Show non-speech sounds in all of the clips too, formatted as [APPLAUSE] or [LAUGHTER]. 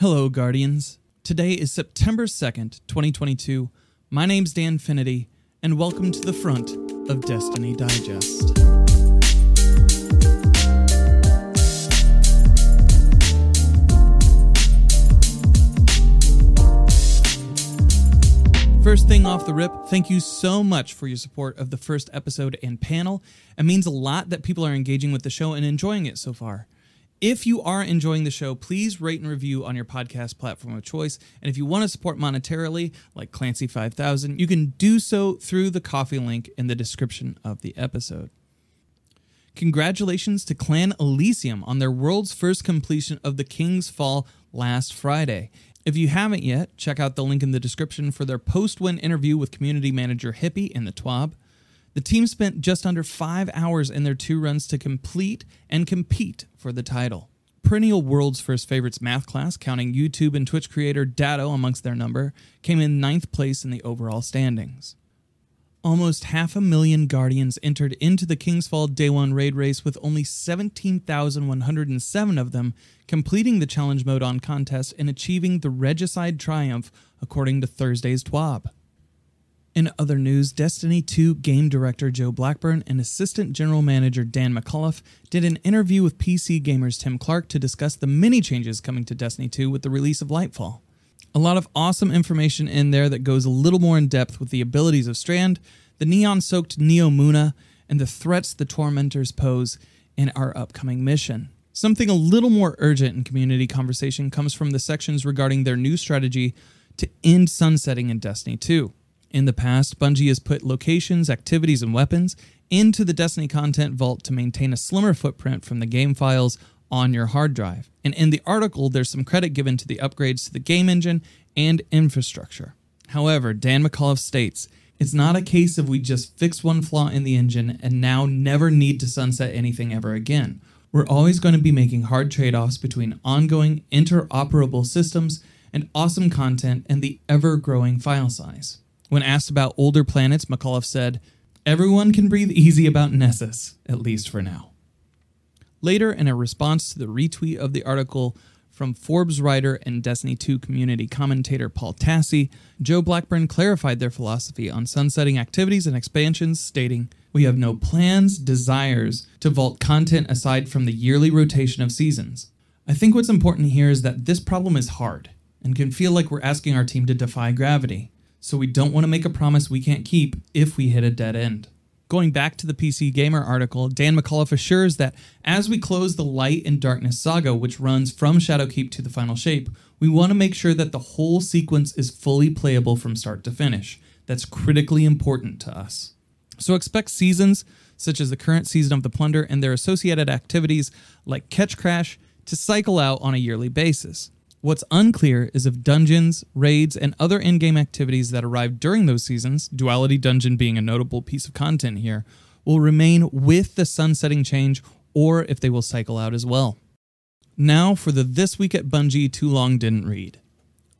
Hello, Guardians. Today is September 2nd, 2022. My name's Danfinity, and welcome to the front of Destiny Digest. First thing off the rip, thank you so much for your support of the first episode and panel. It means a lot that people are engaging with the show and enjoying it so far. If you are enjoying the show, please rate and review on your podcast platform of choice. And if you want to support monetarily, like Clancy 5000, you can do so through the Ko-fi link in the description of the episode. Congratulations to Clan Elysium on their world's first completion of the King's Fall last Friday. If you haven't yet, check out the link in the description for their post win interview with community manager Hippie in the TWAB. The team spent just under five hours in their two runs to complete and compete for the title. Perennial World's First Favorites math class, counting YouTube and Twitch creator Datto amongst their number, came in ninth place in the overall standings. Almost half a million Guardians entered into the King's Fall Day 1 raid race, with only 17,107 of them completing the challenge mode on contest and achieving the Regicide Triumph, according to Thursday's TWAB. In other news, Destiny 2 game director Joe Blackburn and assistant general manager Dan McAuliffe did an interview with PC Gamer's Tim Clark to discuss the many changes coming to Destiny 2 with the release of Lightfall. A lot of awesome information in there that goes a little more in depth with the abilities of Strand, the neon soaked Neomuna, and the threats the Tormentors pose in our upcoming mission. Something a little more urgent in community conversation comes from the sections regarding their new strategy to end sunsetting in Destiny 2. In the past, Bungie has put locations, activities, and weapons into the Destiny content vault to maintain a slimmer footprint from the game files on your hard drive. And in the article, there's some credit given to the upgrades to the game engine and infrastructure. However, Dan McAuliffe states, it's not a case of we just fix one flaw in the engine and now never need to sunset anything ever again. We're always going to be making hard trade offs between ongoing interoperable systems and awesome content and the ever growing file size. When asked about older planets, McAuliffe said, Everyone can breathe easy about Nessus, at least for now. Later, in a response to the retweet of the article from Forbes writer and Destiny 2 community commentator Paul Tassi, Joe Blackburn clarified their philosophy on sunsetting activities and expansions, stating, we have no plans, desires to vault content aside from the yearly rotation of seasons. I think what's important here is that this problem is hard and can feel like we're asking our team to defy gravity, so we don't want to make a promise we can't keep if we hit a dead end. Going back to the PC Gamer article, Dan McAuliffe assures that as we close the Light and Darkness saga, which runs from Shadowkeep to the final shape, we want to make sure that the whole sequence is fully playable from start to finish. That's critically important to us. So expect seasons such as the current season of the Plunder and their associated activities like Ketchcrash, to cycle out on a yearly basis. What's unclear is if dungeons, raids, and other in game activities that arrive during those seasons, Duality Dungeon being a notable piece of content here, will remain with the sunsetting change or if they will cycle out as well. Now for the This Week at Bungie Too Long Didn't Read.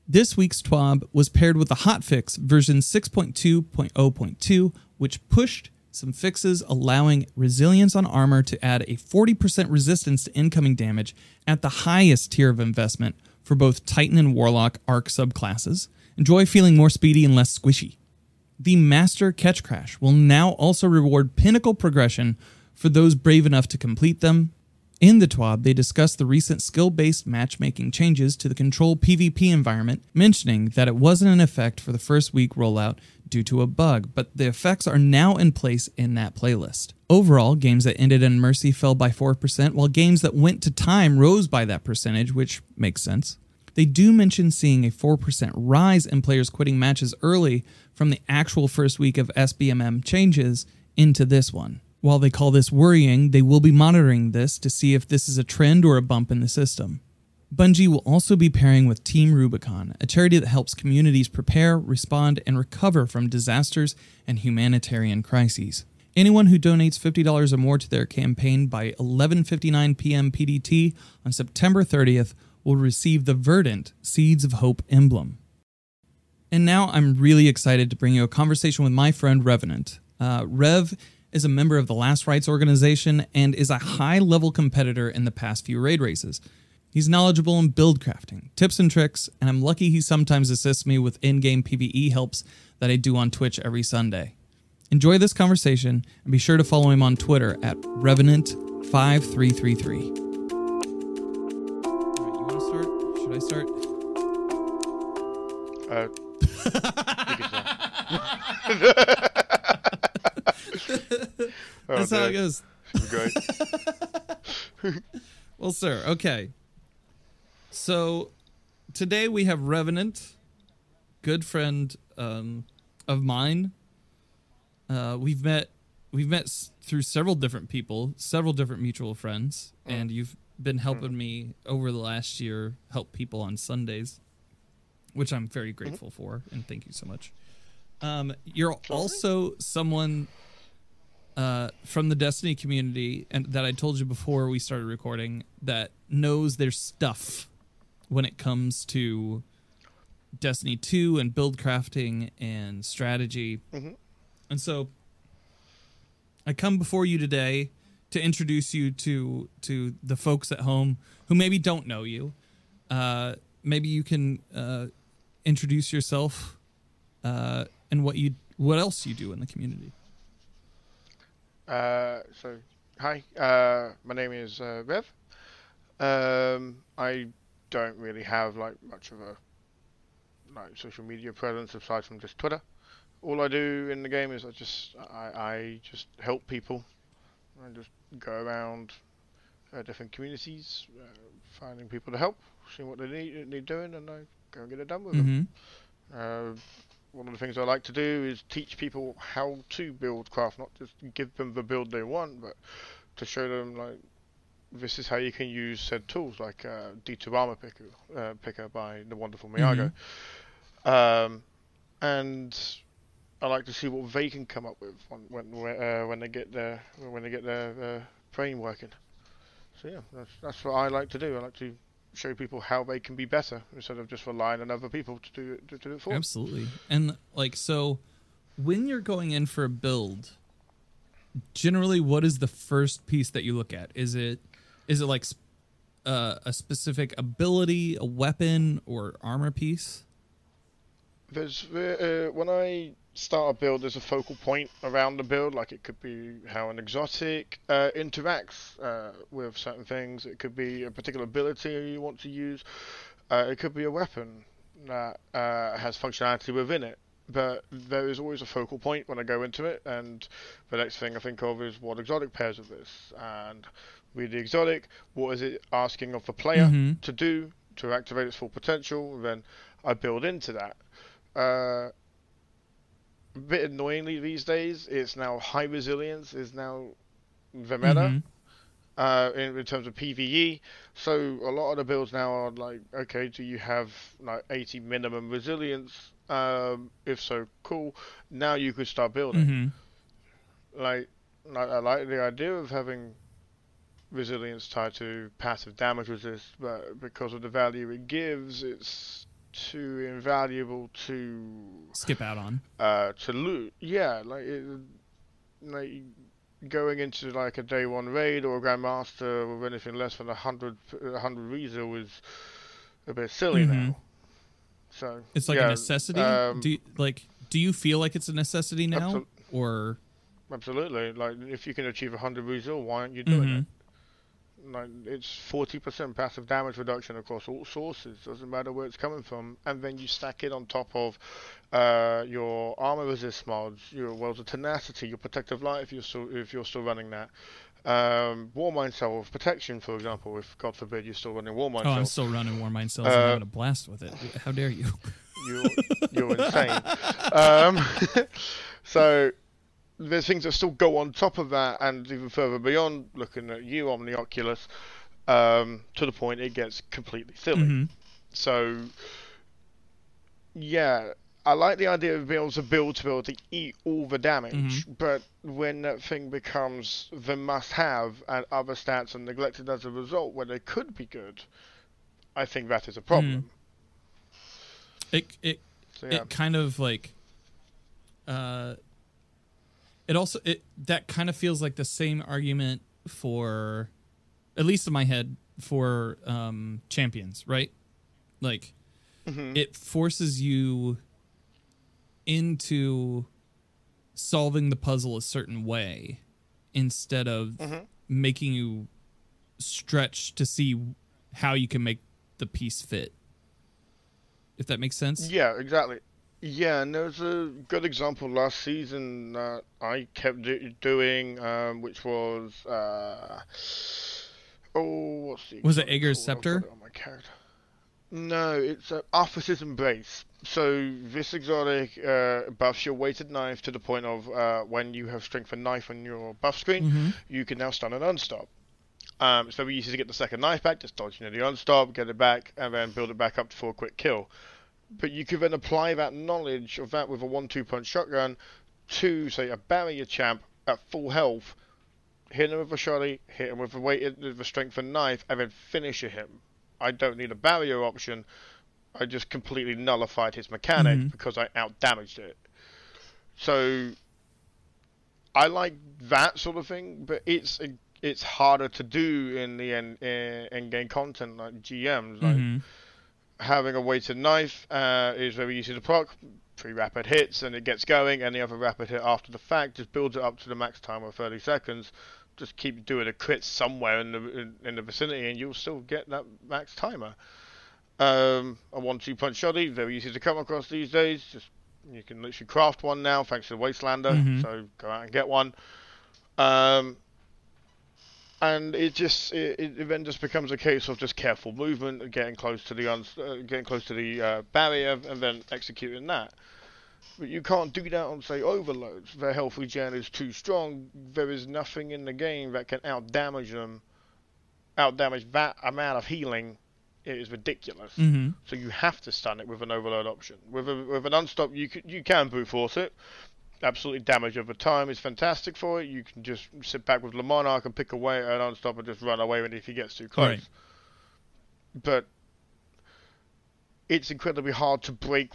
This week's TWAB was paired with the hotfix version 6.2.0.2, which pushed some fixes allowing resilience on armor to add a 40% resistance to incoming damage at the highest tier of investment for both Titan and Warlock arc subclasses. Enjoy feeling more speedy and less squishy. The Master Ketchcrash will now also reward pinnacle progression for those brave enough to complete them. In the TWAB, they discussed the recent skill based matchmaking changes to the Control PvP environment, mentioning that it wasn't in effect for the first week rollout due to a bug, but the effects are now in place in that playlist. Overall, games that ended in Mercy fell by 4%, while games that went to time rose by that percentage, which makes sense. They do mention seeing a 4% rise in players quitting matches early from the actual first week of SBMM changes into this one. While they call this worrying, they will be monitoring this to see if this is a trend or a bump in the system. Bungie will also be pairing with Team Rubicon, a charity that helps communities prepare, respond, and recover from disasters and humanitarian crises. Anyone who donates $50 or more to their campaign by 11:59 p.m. PDT on September 30th will receive the Verdant Seeds of Hope emblem. And now I'm really excited to bring you a conversation with my friend Revenant. Uh, Rev is a member of the Last Rites organization and is a high level competitor in the past few raid races. He's knowledgeable in build crafting, tips and tricks, and I'm lucky he sometimes assists me with in game PvE helps that I do on Twitch every Sunday. Enjoy this conversation and be sure to follow him on Twitter at Revenant5333. All right, you want to start? Should I start? Uh, [LAUGHS] you can start. [LAUGHS] [LAUGHS] [LAUGHS] Oh, That's how it goes. Great. [LAUGHS] Well, sir, okay. So today we have Revenant, good friend um, of mine. Uh, we've met we've met s- through several different people, several different mutual friends, and you've been helping me over the last year help people on Sundays, which I'm very grateful for, and thank you so much. Um, you're also someone uh, from the Destiny community, and that I told you before we started recording, that knows their stuff when it comes to Destiny 2 and build crafting and strategy. Mhm. And so I come before you today to introduce you to to the folks at home who maybe don't know you. Uh, maybe you can uh, introduce yourself uh, and what you what else you do in the community. Uh, so, hi. Uh, my name is uh, Rev. Um, I don't really have like much of a like social media presence aside from just Twitter. All I do in the game is I just I, I just help people. I just go around uh, different communities, uh, finding people to help, seeing what they need need doing, and I go and get it done with them. Mm-hmm. Uh, one of the things I like to do is teach people how to build craft, not just give them the build they want, but to show them like this is how you can use said tools, like uh, D2 Armor Picker, uh, Picker by the wonderful Mijago. Um, and I like to see what they can come up with when when uh, when they get their when they get their uh, brain working. So yeah, that's that's what I like to do. I like to show people how they can be better instead of just relying on other people to do it, to do it for them. Absolutely. And like so when you're going in for a build, generally what is the first piece that you look at? Is it is it like uh, a specific ability, a weapon or armor piece? There's uh, when I start a build, there's a focal point around the build. Like it could be how an exotic uh, interacts uh, with certain things. It could be a particular ability you want to use. Uh, it could be a weapon that uh, has functionality within it. But there is always a focal point when I go into it, and the next thing I think of is what exotic pairs with this, and with the exotic, what is it asking of the player Mhm. to do to activate its full potential? Then I build into that. A bit annoyingly these days, it's now high resilience is now the meta Mhm. uh, in, in terms of PVE. So a lot of the builds now are like, okay, do you have like 80 minimum resilience? Um, if so, cool. Now you could start building. Mhm. Like, like, I like the idea of having resilience tied to passive damage resist, but because of the value it gives, it's too invaluable to Skip out on. uh, to loot. Yeah, like it, like going into like a day one raid or a grandmaster with anything less than a hundred a hundred resil is a bit silly mm-hmm. now. So It's like yeah, a necessity. um, do you, like do you feel like it's a necessity now or absolutely. Like if you can achieve a hundred resil, why aren't you doing Mhm. it? Like it's forty percent passive damage reduction across all sources. Doesn't matter where it's coming from, and then you stack it on top of uh, your armor resist mods, your wells of tenacity, your protective light if you're still if you're still running that. Um, Warmind Cell of protection, for example, if God forbid you're still running Warmind Oh, I'm still running Warmind Cells Uh, having a blast with it. How dare you? you're you're insane. [LAUGHS] Um, [LAUGHS] so there's things that still go on top of that, and even further beyond. Looking at you Omnioculus, um, to the point it gets completely silly. Mhm. So yeah. I like the idea of being able to build to be able to eat all the damage, but when that thing becomes the must-have and other stats are neglected as a result, where they could be good, I think that is a problem. It it So yeah, it kind of like uh it also it that kind of feels like the same argument for at least in my head for um, champions, right? Like Mhm. it forces you into solving the puzzle a certain way instead of Mhm. making you stretch to see how you can make the piece fit. If that makes sense. Yeah, exactly. Yeah, and there's a good example last season that I kept do- doing, um, which was uh, oh, what's the Was it called? I've Scepter? it on my character. No, it's uh, Athrys's Embrace. So this exotic uh, buffs your weighted knife to the point of uh, when you have strength and knife on your buff screen, Mhm. you can now stun and unstop. Um, it's very easy to get the second knife back, just dodging the unstop, get it back, and then build it back up for a quick kill. But you could then apply that knowledge of that with a one-two punch shotgun to, say, a barrier champ at full health, hit him with a shotty, hit him with a weighted, with a strength and knife, and then finish him. I don't need a barrier option. I just completely nullified his mechanic Mhm. because I outdamaged it. So I like that sort of thing, but it's it's harder to do in the end in, in game content like GMs. Like Mhm. Having a weighted knife uh, is very easy to proc. Three rapid hits and it gets going. Any other rapid hit after the fact just builds it up to the max time of 30 seconds. Just keep doing a crit somewhere in the in, in the vicinity, and you'll still get that max timer. Um, a one-two punch shoddy, very easy to come across these days. Just you can literally craft one now thanks to the Wastelander. Mhm. So go out and get one. Um, and it just it, it then just becomes a case of just careful movement, and getting close to the uns- uh, getting close to the uh, barrier, and then executing that. But you can't do that on say overloads. Their health regen is too strong. There is nothing in the game that can out damage them, out damage that amount of healing. It is ridiculous. Mm-hmm. So you have to stun it with an overload option. With a, with an unstop, you can, you can brute force it. Absolutely damage over time is fantastic for it. You can just sit back with Le Monarch and pick away at unstop and just run away when if he gets too close. Right. But it's incredibly hard to break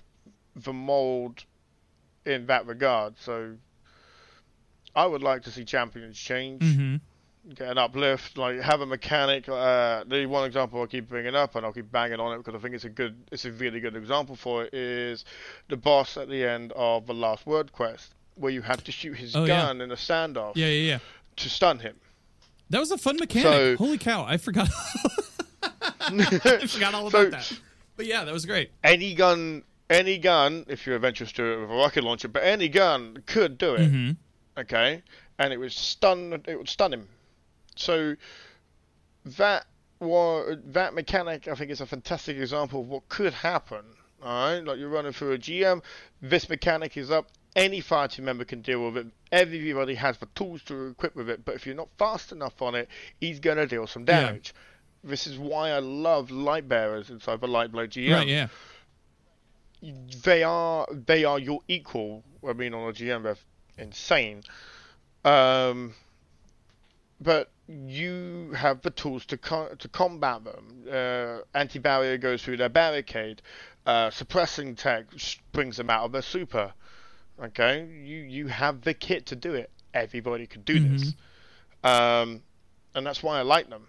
the mold in that regard. So I would like to see champions change Mhm. Get an uplift, like have a mechanic. Uh, the one example I keep bringing up, and I'll keep banging on it because I think it's a good, it's a really good example for it. Is the boss at the end of the Last Word quest, where you have to shoot his Oh, yeah. gun in a standoff Yeah, yeah, yeah. to stun him. That was a fun mechanic. So- Holy cow! I forgot. [LAUGHS] [LAUGHS] I forgot all about So- that. But yeah, that was great. Any gun, any gun, if you're adventurous to it with a rocket launcher, but any gun could do it. Mhm. okay, and it was stun. It would stun him. So that wa that mechanic, I think, is a fantastic example of what could happen. All right, like you're running through a GM, this mechanic is up. Any fighting member can deal with it. Everybody has the tools to equip with it, but if you're not fast enough on it, he's gonna deal some Yeah. damage. This is why I love light bearers inside the Lightblade GM Right. Yeah. they are they are your equal. I mean, on a GM, they're insane. Um, but you have the tools to co- to combat them. Uh, Anti barrier goes through their barricade. Uh, suppressing tech brings them out of their super. Okay, you you have the kit to do it. Everybody can do this, um, and that's why I like them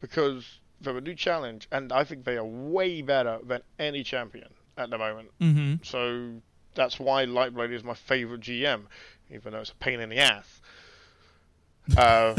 because they're a new challenge, and I think they are way better than any champion at the moment. Mm-hmm. So that's why Lightblade is my favorite GM, even though it's a pain in the ass. [LAUGHS] Uh,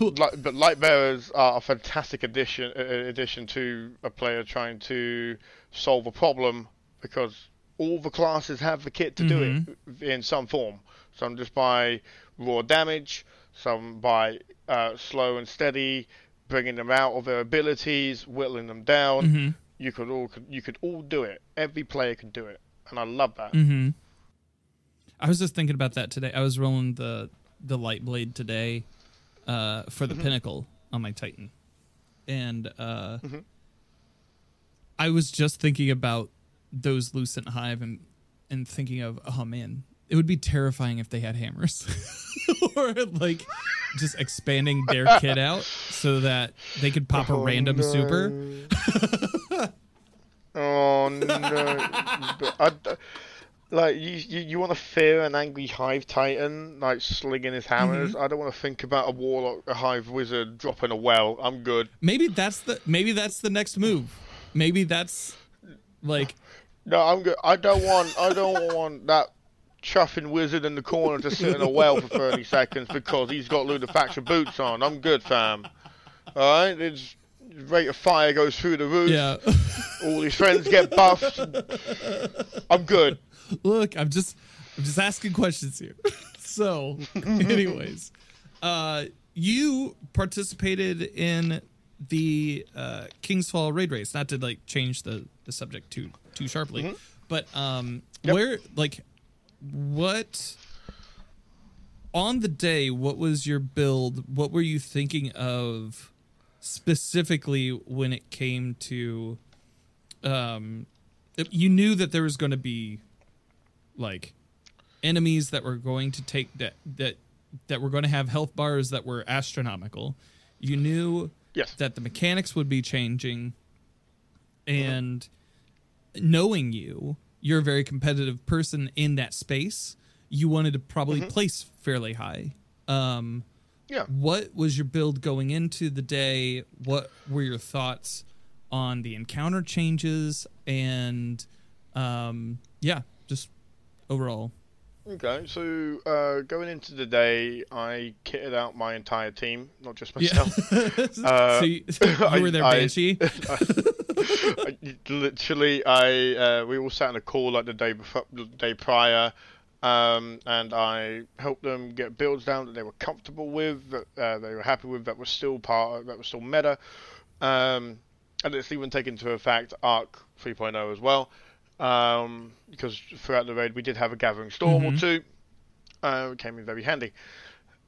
Light- but Lightbearers are a fantastic addition uh, addition to a player trying to solve a problem because all the classes have the kit to do it in some form. Some just by raw damage, some by uh, slow and steady, bringing them out of their abilities, whittling them down. Mm-hmm. You could all you could all do it. Every player can do it, and I love that. Mm-hmm. I was just thinking about that today. I was rolling the the light blade today uh, for the pinnacle on my Titan, and uh, Mhm. I was just thinking about those Lucent Hive and and thinking of oh man, it would be terrifying if they had hammers [LAUGHS] or like just expanding their kit [LAUGHS] out so that they could pop a Oh, random no. super. oh no! [LAUGHS] I, like you, you, you want to fear an angry hive titan like slinging his hammers. Mm-hmm. I don't want to think about a warlock, a hive wizard dropping a well. I'm good. Maybe that's the maybe that's the next move. Maybe that's like No, I'm good. I don't want. I don't [LAUGHS] want that chuffing wizard in the corner to sit in a well for 30 seconds because he's got Lunafaction boots on. I'm good, fam. All right, it's rate of fire goes through the roof. yeah. All his friends get buffed. I'm good. Look, I'm just I'm just asking questions here. [LAUGHS] so, [LAUGHS] anyways, uh you participated in the uh King's Fall raid race, not to like change the the subject too too sharply. But um Yep. where like what on the day what was your build? What were you thinking of specifically when it came to um you knew that there was going to be like enemies that were going to take that that that were going to have health bars that were astronomical. You knew Yes. that the mechanics would be changing and knowing you, you're a very competitive person in that space. You wanted to probably place fairly high. Um Yeah. what was your build going into the day? What were your thoughts on the encounter changes and um yeah, overall. Okay, so uh, going into the day, I kitted out my entire team, not just Yeah. myself. [LAUGHS] Uh, so you, you [LAUGHS] were there, I- Banshee. [LAUGHS] I, literally, I uh, we all sat in a call like the day before, the day prior, um, and I helped them get builds down that they were comfortable with, that uh, they were happy with, that was still part, of, that was still meta, um, and it's even taken into effect Arc 3.0 as well, um, because throughout the raid we did have a Gathering Storm or Mhm. two, uh, it came in very handy.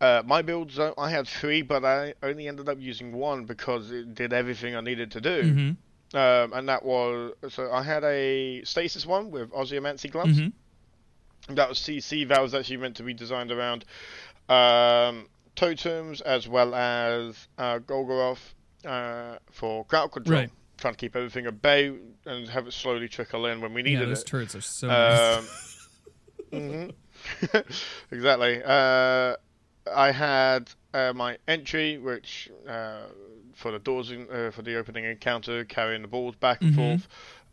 Uh, my builds, uh, I had three, but I only ended up using one because it did everything I needed to do. hmm Um, and that was so I had a stasis one with Osmiomancy gloves. hmm That was CC. That was actually meant to be designed around um, totems as well as uh, Golgoroth uh, for crowd control. Right. Trying to keep everything at bay and have it slowly trickle in when we needed Yeah, those it. turrets are so nice. Um, [LAUGHS] [LAUGHS] mhm. [LAUGHS] exactly. Uh, I had uh, my entry, which uh, for the doors in, uh, for the opening encounter, carrying the balls back and Mhm. forth.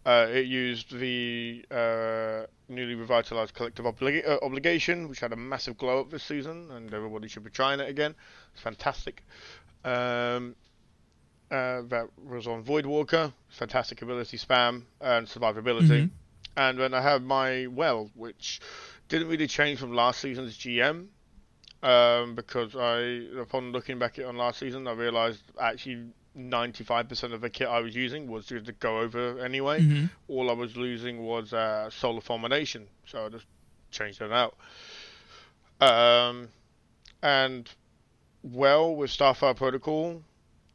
Uh, it used the uh, newly revitalized collective obli- uh, obligation, which had a massive glow up this season, and everybody should be trying it again. It's fantastic. Um, uh, that was on Voidwalker, fantastic ability spam and survivability. Mhm. And then I have my well, which didn't really change from last season's GM, um, because I, upon looking back at on last season, I realised actually 95% of the kit I was using was just to go over anyway. Mhm. All I was losing was uh, solar fulmination, so I just changed that out. Um, and well, with Starfire Protocol,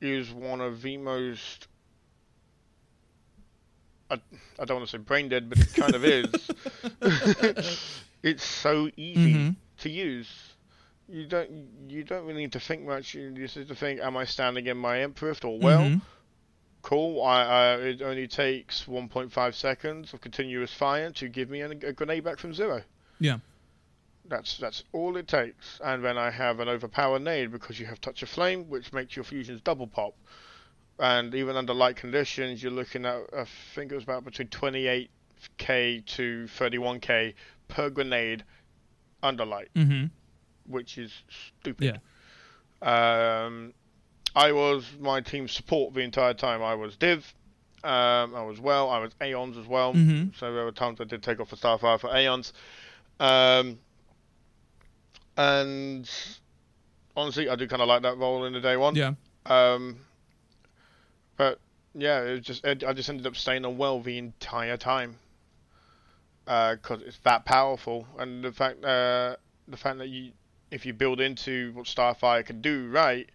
is one of the most I, I don't want to say brain dead, but it kind of is. [LAUGHS] it's so easy Mhm. to use. You don't you don't really need to think much. You just need to think, am I standing in my Emperor or well? Mhm. Cool. I, I it only takes 1.5 seconds of continuous fire to give me a, a grenade back from zero. Yeah. That's that's all it takes. And then I have an overpowered nade because you have touch of flame, which makes your fusions double pop. And even under light conditions, you're looking at I think it was about between 28k to 31k per grenade under light, Mhm. which is stupid. Yeah. Um, I was my team support the entire time. I was Div. Um, I was well. I was Aeons as well. Mhm. So there were times I did take off the Starfire for Aeons. Um, and honestly, I do kind of like that role in the day one. Yeah. Um, but yeah, it was just I I just ended up staying on well the entire time because it's that powerful, and the fact uh, the fact that you if you build into what Starfire can do right,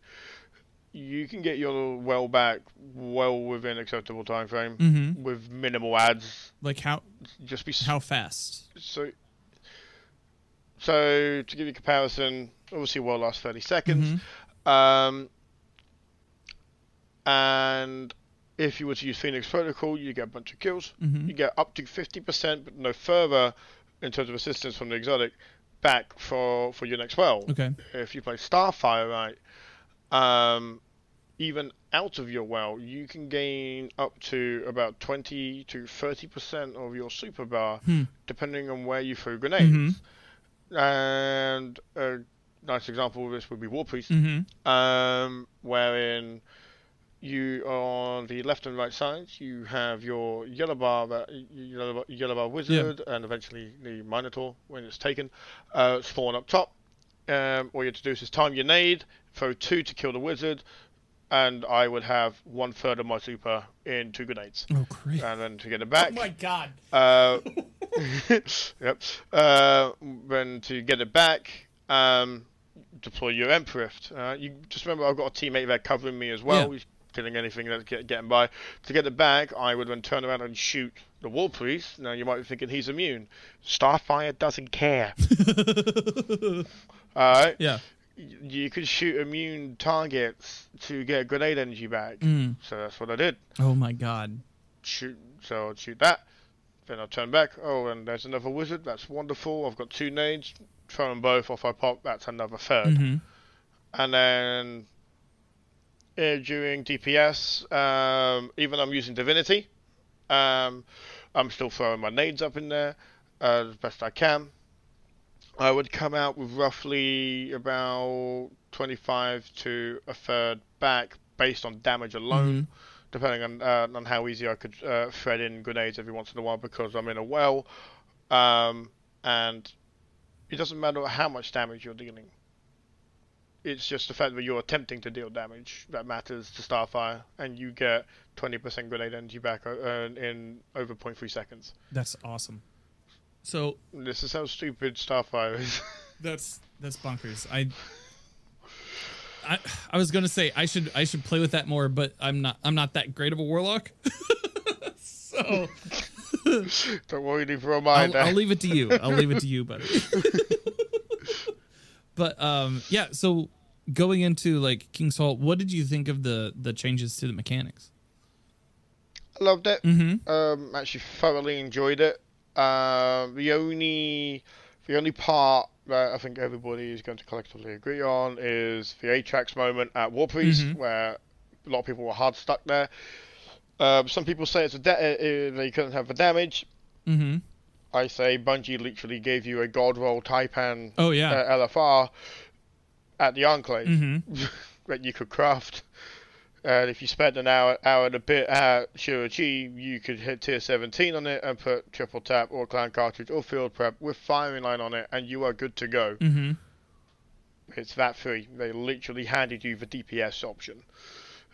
you can get your well back well within acceptable time frame Mhm. with minimal ads. Like how Just be how fast? so. So to give you a comparison, obviously well lasts thirty seconds. Mhm. Um, and if you were to use Phoenix Protocol, you get a bunch of kills. Mhm. You get up to 50%, but no further in terms of assistance from the exotic back for for your next well. Okay. If you play Starfire right, um, even out of your well, you can gain up to about 20 to 30% of your super bar, Hmm. depending on where you throw grenades. Mhm. And a nice example of this would be War Priest, Mm-hmm. um, wherein you on the left and right sides you have your yellow bar that yellow, bar- yellow bar wizard and eventually the minotaur when it's taken uh, spawn up top um, all you have to do is just time your nade throw two to kill the wizard and I would have one third of my super in two grenades Oh, great. and then to get it back Oh my god. uh, [LAUGHS] [LAUGHS] yep. Uh, then to get it back, um, deploy your Emperist. Uh, you just remember I've got a teammate there covering me as well. Yeah. He's killing anything that's get, getting by. To get it back, I would then turn around and shoot the War Priest. Now you might be thinking he's immune. Starfire doesn't care. [LAUGHS] Alright? Yeah. You could shoot immune targets to get grenade energy back. Mm. So that's what I did Oh my god. shoot so I'd shoot that then I'll turn back. Oh and there's another wizard. That's wonderful. I've got two nades throw them both. Off I pop. That's another 3rd Mm-hmm. and then uh, during DPS um, even I'm using divinity um, I'm still throwing my nades up in there uh, as best I can. I would come out with roughly about 25 to a third back based on damage alone depending on uh, on how easy I could uh, thread in grenades every once in a while because I'm in a well, um, and it doesn't matter how much damage you're dealing. It's just the fact that you're attempting to deal damage that matters to Starfire, and you get 20% grenade energy back uh, in over 0.3 seconds. That's awesome. So This is how stupid Starfire is. that's that's bonkers. I I I was gonna say I should I should play with that more, but I'm not I'm not that great of a warlock. [LAUGHS] so [LAUGHS] Don't worry, am I. I'll, I'll leave it to you. I'll leave it to you, buddy. [LAUGHS] but um, yeah. So going into like King's Fall, what did you think of the the changes to the mechanics? I loved it. Mm-hmm. Um, actually, thoroughly enjoyed it. Um, the only, the only part that I think everybody is going to collectively agree on is the Atraks moment at War Priest, Mhm. where a lot of people were hard stuck there. Um, some people say it's a da- uh, they couldn't have the damage. Mm-hmm. I say Bungie literally gave you a God roll Taipan Oh yeah. uh, LFR at the Enclave mm-hmm. [LAUGHS] that you could craft. And if you spent an hour, hour and a bit at Shuro Chi, you could hit tier 17 on it and put triple tap or clown cartridge or field prep with firing line on it, and you are good to go. Mm-hmm. It's that free. They literally handed you the DPS option.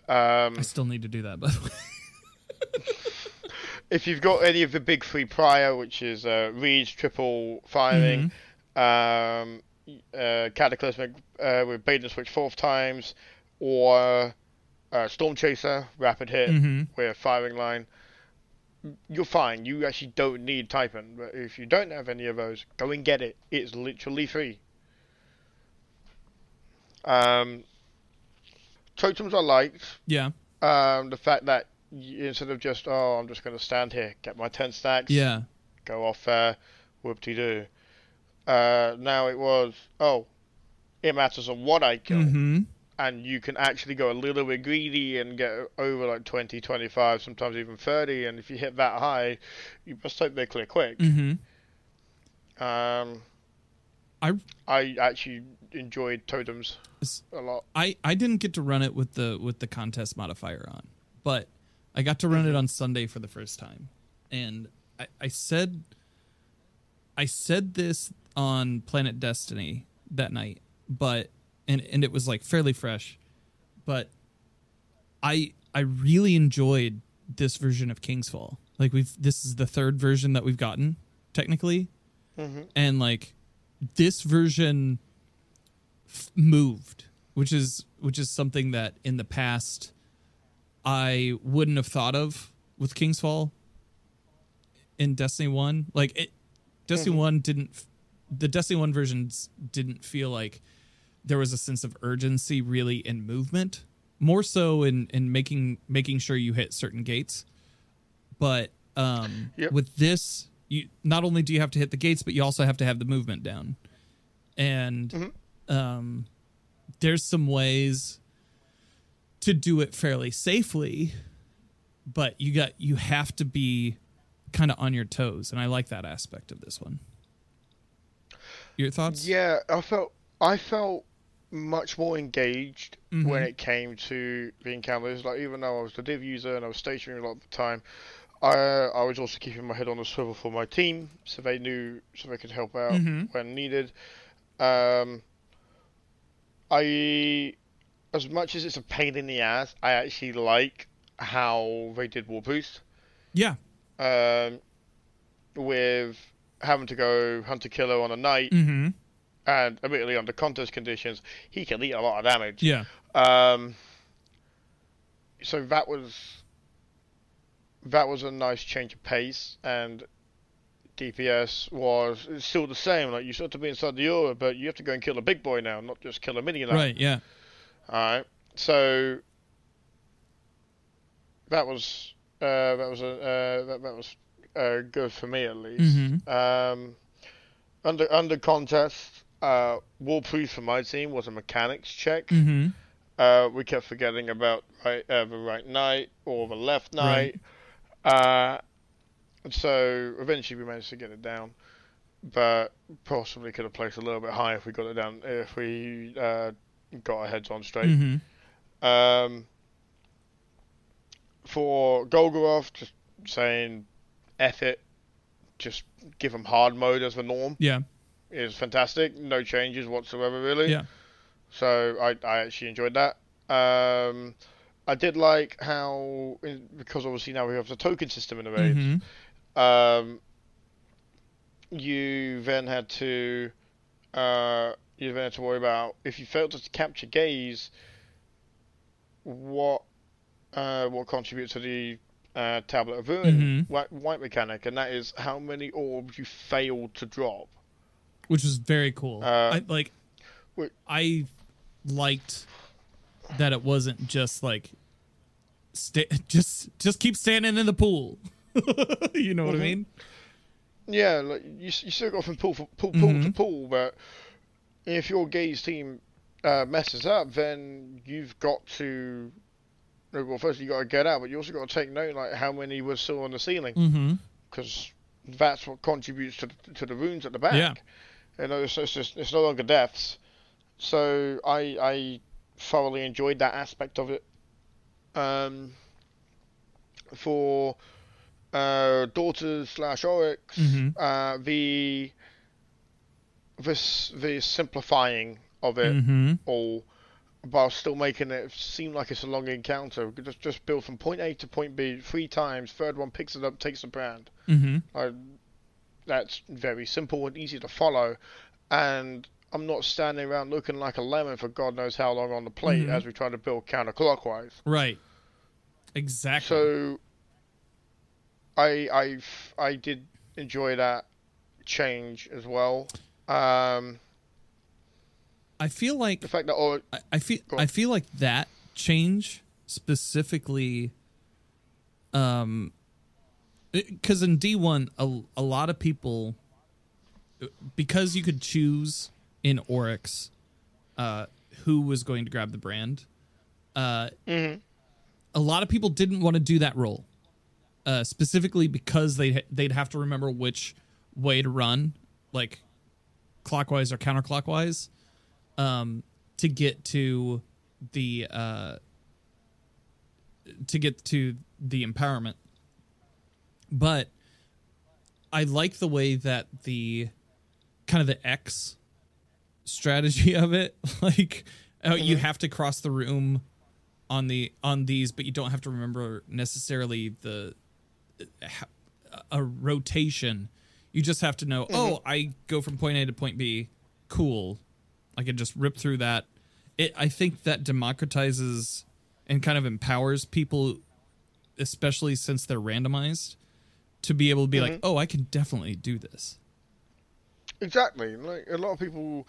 Um, I still need to do that, by the way. [LAUGHS] if you've got any of the big three prior, which is uh, Reed's triple firing, um, uh, Cataclysmic uh, with bait and switch fourth times, or uh, Storm Chaser rapid hit Mm-hmm. with firing line, you're fine. You actually don't need Taipan. But if you don't have any of those, go and get it. It's literally free. Um, totems I liked. Yeah. Um, the fact that you, instead of just oh I'm just going to stand here, get my ten stacks, Yeah. go off there, whoop de doo. Uh, now it was oh, it matters on what I kill, Mm-hmm. And you can actually go a little bit greedy and get over like 20, 25, sometimes even 30, and if you hit that high, you must hope they clear quick. Mm-hmm. Um, I I actually enjoyed totems a lot. I I didn't get to run it with the with the contest modifier on, but I got to run it on Sunday for the first time, and I, I said I said this on Planet Destiny that night, but and and it was like fairly fresh, but I I really enjoyed this version of King's Fall. Like we've this is the third version that we've gotten technically, hmm and like this version f- moved which is which is something that in the past i wouldn't have thought of with king's fall in destiny 1 like it destiny Mhm. 1 didn't the destiny 1 versions didn't feel like there was a sense of urgency really in movement more so in in making making sure you hit certain gates but um Yep. with this you not only do you have to hit the gates, but you also have to have the movement down. And Mhm. um, there's some ways to do it fairly safely, but you got you have to be kind of on your toes, and I like that aspect of this one. Your thoughts? Yeah, I felt I felt much more engaged Mhm. when it came to being encounters. Like even though I was the div user and I was stationary a lot of the time, I I was also keeping my head on the swivel for my team, so they knew so they could help out Mhm. when needed. Um, I as much as it's a pain in the ass, I actually like how they did War Priest. Yeah. Um, with having to go hunter killer on a night Mm-hmm. And admittedly under contest conditions, he can eat a lot of damage. Yeah. Um, so that was that was a nice change of pace, and DPS was still the same. Like you still have to be inside the aura, but you have to go and kill a big boy now, not just kill a minion. Right. Yeah. All right. So that was uh, that was a uh, that, that was uh, good for me at least. Mm-hmm. Um, under under contest, uh, War Priest for my team was a mechanics check. Mm-hmm. Uh, we kept forgetting about right, uh, the right knight or the left Right. knight. Uh, so eventually we managed to get it down, but possibly could have placed a little bit higher if we got it down if we uh, got our heads on straight. Mm-hmm. Um, for Golgoroth, just saying, F it, just give him hard mode as the norm Yeah. Is fantastic. No changes whatsoever, really. Yeah. So I, I actually enjoyed that. Um, I did like how, because obviously now we have the token system in the raids, Mm-hmm. um, you then had to, uh, you then had to worry about if you failed to capture gaze, what, uh, what contributes to the uh, tablet of ruin Mhm. white, white mechanic, and that is how many orbs you failed to drop. Which was very cool. Uh, I like. I liked that it wasn't just like, sta- [LAUGHS] just just keep standing in the pool. [LAUGHS] you know what I Mhm. mean? Yeah, like you, you still got from pool for, pool, pool to Mhm. pool, but if your gaze team uh, messes up, then you've got to. Well, first you got to get out, but you also got to take note like how many were still on the ceiling, Mm-hmm. because that's what contributes to the, to the runes at the back. Yeah. You know, it's, it's just it's no longer deaths. So I I thoroughly enjoyed that aspect of it. Um, for uh, daughters slash Oryx, Mhm. uh, the this the simplifying of it Mm-hmm. all while still making it seem like it's a long encounter. Just just build from point A to point B three times. Third one picks it up, takes the brand. Mm-hmm. I, that's very simple and easy to follow, and I'm not standing around looking like a lemon for God knows how long on the plate Mhm. as we try to build counterclockwise. Right. Exactly. So, I I I did enjoy that change as well. Um, I feel like the fact that oh, I, I feel I feel like that change specifically um because in D1 a, a lot of people because you could choose in Oryx uh who was going to grab the brand uh mhm, a lot of people didn't want to do that role uh specifically because they they'd have to remember which way to run like clockwise or counterclockwise um to get to the uh to get to the empowerment but i like the way that the kind of the x strategy of it [LAUGHS] like oh, you Mhm. have to cross the room on the on these but you don't have to remember necessarily the a rotation. You just have to know oh i go from point a to point b. Cool. I can just rip through that. It i think that democratizes and kind of empowers people especially since they're randomized to be able to be like Mhm. oh i can definitely do this exactly. Like a lot of people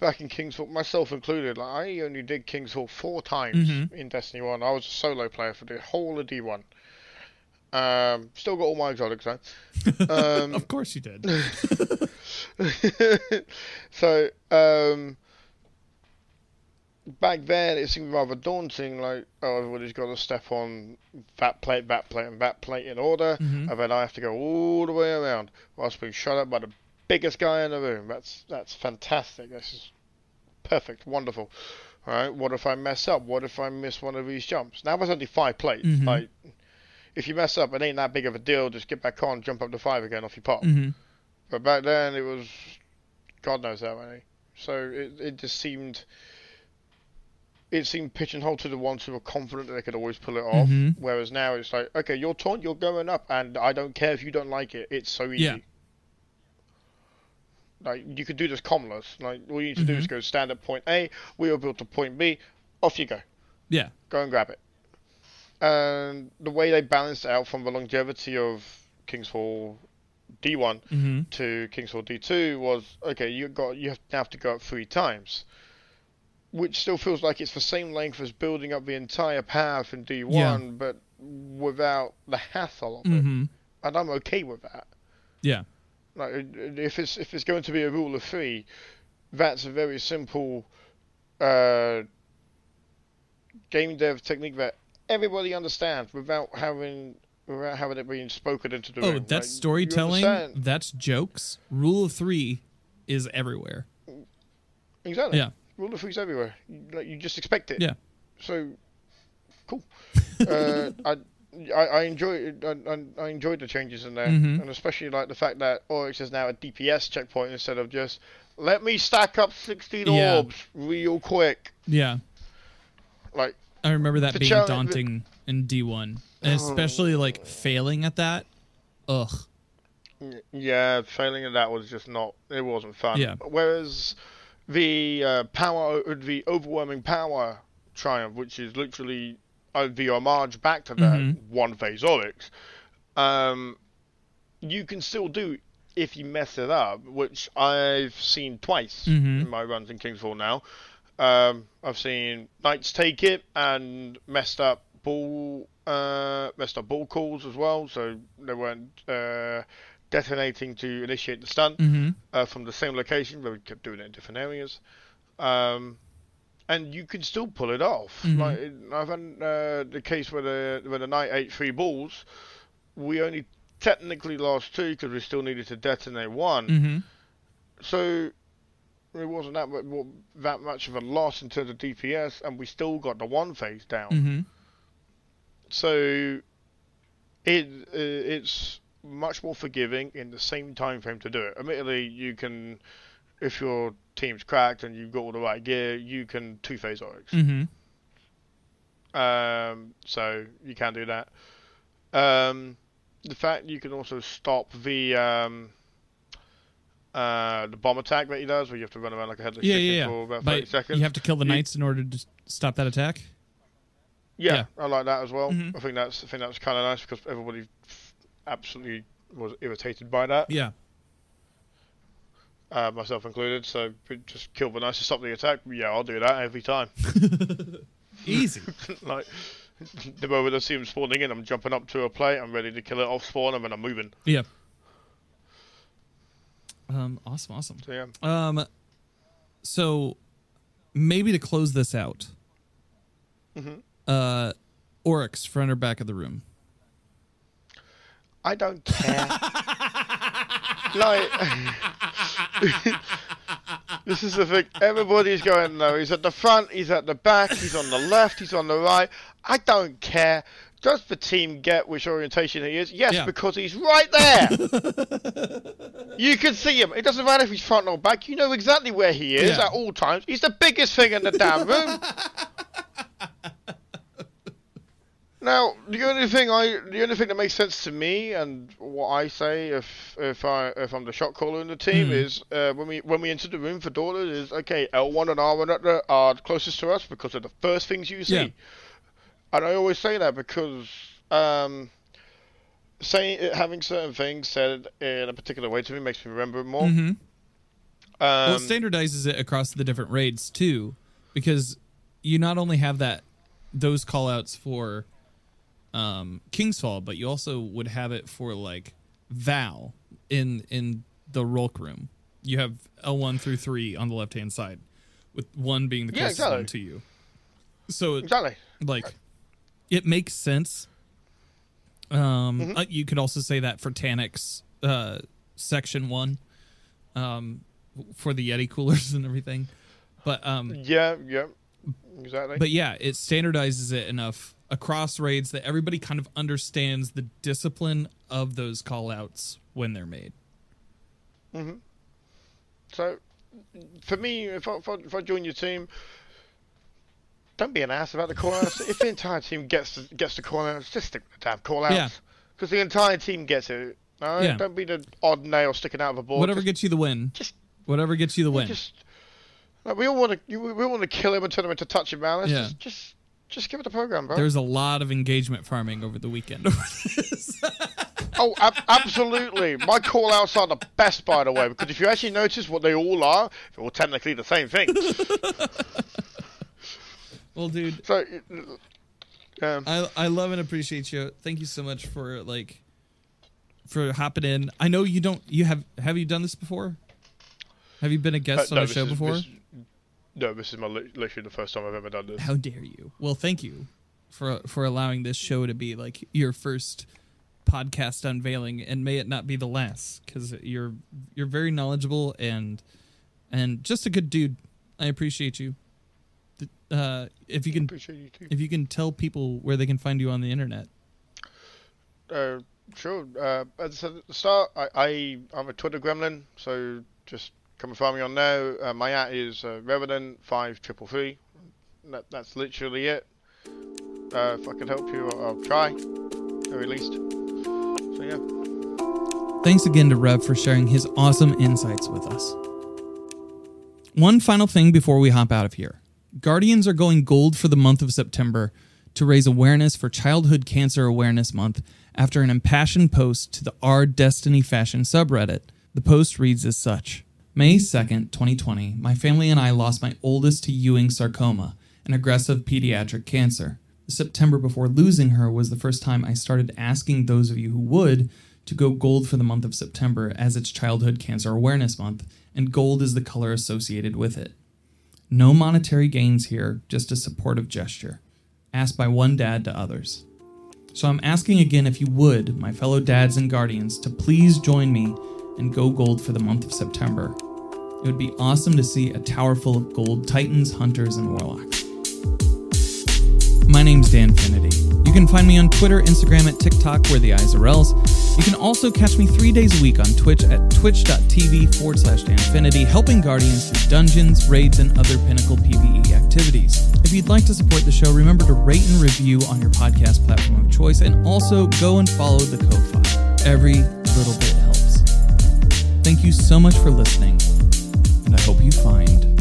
back in King's Fall, myself included, like I only did King's Fall four times Mhm. in Destiny One. I was a solo player for the whole of D one. Um, still got all my exotics though. [LAUGHS] Um, of course you did. [LAUGHS] so um, back then it seemed rather daunting. Like, oh, everybody's got to step on that plate, that plate, and that plate in order, Mhm. and then I have to go all the way around whilst being shot at by the biggest guy in the room. That's that's fantastic. This is perfect, wonderful. All right, what if I mess up? What if I miss one of these jumps? Now there's only five plates. Mhm. Like, if you mess up, it ain't that big of a deal. Just get back on, jump up to five again, off you pop. hmm But back then it was, God knows how many. So it it just seemed, it seemed pigeonholed to the ones who were confident that they could always pull it off. Mhm. Whereas now it's like, okay, you're taunt, you're going up, and I don't care if you don't like it. It's so easy. Yeah. Like you could do this comless. Like all you need to do is Mm-hmm. go stand at point A. We are built to point B. Off you go. Yeah. Go and grab it. And the way they balanced out from the longevity of King's Fall D1 hmm to King's Fall D2 was okay. You got you have, have to go up three times, which still feels like it's the same length as building up the entire path in D1, Yeah. but without the hassle of it. hmm And I'm okay with that. Yeah. Like if it's if it's going to be a rule of three, that's a very simple uh, game dev technique that everybody understands without having without having it being spoken into the Oh, room. that's Like, storytelling. That's jokes. Rule of three is everywhere. Exactly. Yeah. Rule of three's everywhere. You, like, you just expect it. Yeah. So, cool. [LAUGHS] uh, I, I I enjoy I, I, enjoyed the changes in there, mm-hmm. and especially like the fact that Oryx is now a DPS checkpoint instead of just let me stack up 16 Yeah. orbs real quick. Yeah. Like, I remember that being daunting in D1, and especially like failing at that. Ugh. yeah, failing at that was just not. It wasn't fun. Yeah. Whereas the uh, power, the overwhelming power triumph, which is literally uh, the homage back to that Mhm. one phase Oryx, um, you can still do if you mess it up, which I've seen twice mm-hmm. in my runs in King's Fall now. Um, I've seen knights take it and messed up ball, uh, messed up ball calls as well, so they weren't uh, detonating to initiate the stun hmm uh, from the same location, but we kept doing it in different areas. Um, and you can still pull it off. Mhm. Like I've had uh, the case where the where the knight ate three balls. We only technically lost two because we still needed to detonate one. hmm So it wasn't that that much of a loss in terms of DPS, and we still got the one phase down. hmm So it uh, it's much more forgiving in the same time frame to do it. Admittedly, you can, if your team's cracked and you've got all the right gear, you can two phase Oryx. hmm Um, so you can do that. Um, the fact you can also stop the um, uh, the bomb attack that he does, where you have to run around like a headless Yeah, chicken yeah, yeah. for about thirty But seconds. you have to kill the You- knights in order to stop that attack. Yeah. I like that as well. Mhm. I think that's I think that's kind of nice because everybody absolutely was irritated by that, Yeah. uh, myself included. So just kill the knights to stop the attack. Yeah, I'll do that every time. [LAUGHS] Easy. [LAUGHS] like the moment I see him spawning in, I'm jumping up to a plate. I'm ready to kill it off spawn, and then I'm moving. yeah. Um. Awesome. Awesome. So yeah, Um. So, maybe to close this out, Mhm. uh, Oryx, front or back of the room. I don't care. [LAUGHS] like [LAUGHS] this is the thing. Everybody's going no. He's at the front. He's at the back. He's on the left. He's on the right. I don't care. Does the team get which orientation he is? Yes, Yeah. because he's right there. [LAUGHS] you can see him. It doesn't matter if he's front or back. You know exactly where he is Yeah. at all times. He's the biggest thing in the damn room. Now, the only thing I, the only thing that makes sense to me, and what I say if if I if I'm the shot caller in the team Mhm. is uh, when we when we enter the room for daughters is okay. L1 and R1 are, the, closest to us because they're the first things you see, Yeah. and I always say that because um, saying having certain things said in a particular way to me makes me remember it more. Mm-hmm. Um, well, it standardizes it across the different raids too, because you not only have that those callouts for um, King's Fall, but you also would have it for like Vow in in the Rhulk room. You have L one through three on the left hand side, with one being the Yeah, closest exactly. one to you. So it- Exactly. like it makes sense. Um, Mhm. uh, you could also say that for Taniks uh, section one, um, for the Yeti coolers [LAUGHS] and everything. But um, Yeah, yeah. Exactly. but yeah, it standardizes it enough across raids that everybody kind of understands the discipline of those call outs when they're made. hmm So, for me, if I, if, I, if I join your team, don't be an ass about the call outs. if the entire team gets the, gets the call outs, just stick with the damn call outs. Yeah. Because the entire team gets it. No, Yeah. don't be the odd nail sticking out of a board. Whatever Just- gets you the win. just- Whatever gets you the win. Just, like, we all want to. We all want to kill him and turn him into Touch of Malice. Yeah. Just, just, just give it a program, bro. There's a lot of engagement farming over the weekend. over this. [LAUGHS] Oh, ab- absolutely. My call outs are the best, by the way, because if you actually notice what they all are, they're all technically the same thing. [LAUGHS] well, dude, So, um, I I love and appreciate you. Thank you so much for like for hopping in. I know you don't. You have have you done this before? Have you been a guest uh, on no, a show is- before? this- no, this is my literally the first time I've ever done this. How dare you? Well, thank you for for allowing this show to be like your first podcast unveiling, and may it not be the last, because you're you're very knowledgeable and and just a good dude. I appreciate you. Uh, if you can Appreciate you too. if you can tell people where they can find you on the internet. Uh, sure. Uh, as I said at the start, I, I I'm a Twitter gremlin, so just come and find me on there. Uh, my at is uh, Revenant five triple three. That, that's literally it. Uh, if I can help you, I'll, I'll try, very least. So yeah. Thanks again to Rev for sharing his awesome insights with us. One final thing before we hop out of here Guardians are going gold for the month of September to raise awareness for Childhood Cancer Awareness Month after an impassioned post to the R Destiny Fashion subreddit. The post reads as such May 2nd, 2020, my family and I lost my oldest to Ewing sarcoma, an aggressive pediatric cancer. The September before losing her was the first time I started asking those of you who would to go gold for the month of September as it's Childhood Cancer Awareness Month, and gold is the color associated with it. No monetary gains here, just a supportive gesture, asked by one dad to others. So I'm asking again if you would, my fellow dads and guardians, to please join me and go gold for the month of September. It would be awesome to see a tower full of gold titans, hunters, and warlocks. My name's Danfinity. You can find me on Twitter, Instagram, and TikTok, where the eyes are else. You can also catch me three days a week on Twitch at twitch.tv forward slash Danfinity, helping Guardians through dungeons, raids, and other Pinnacle PvE activities. If you'd like to support the show, remember to rate and review on your podcast platform of choice, and also go and follow the Ko-Fi. Every little bit helps. Thank you so much for listening, and I hope you find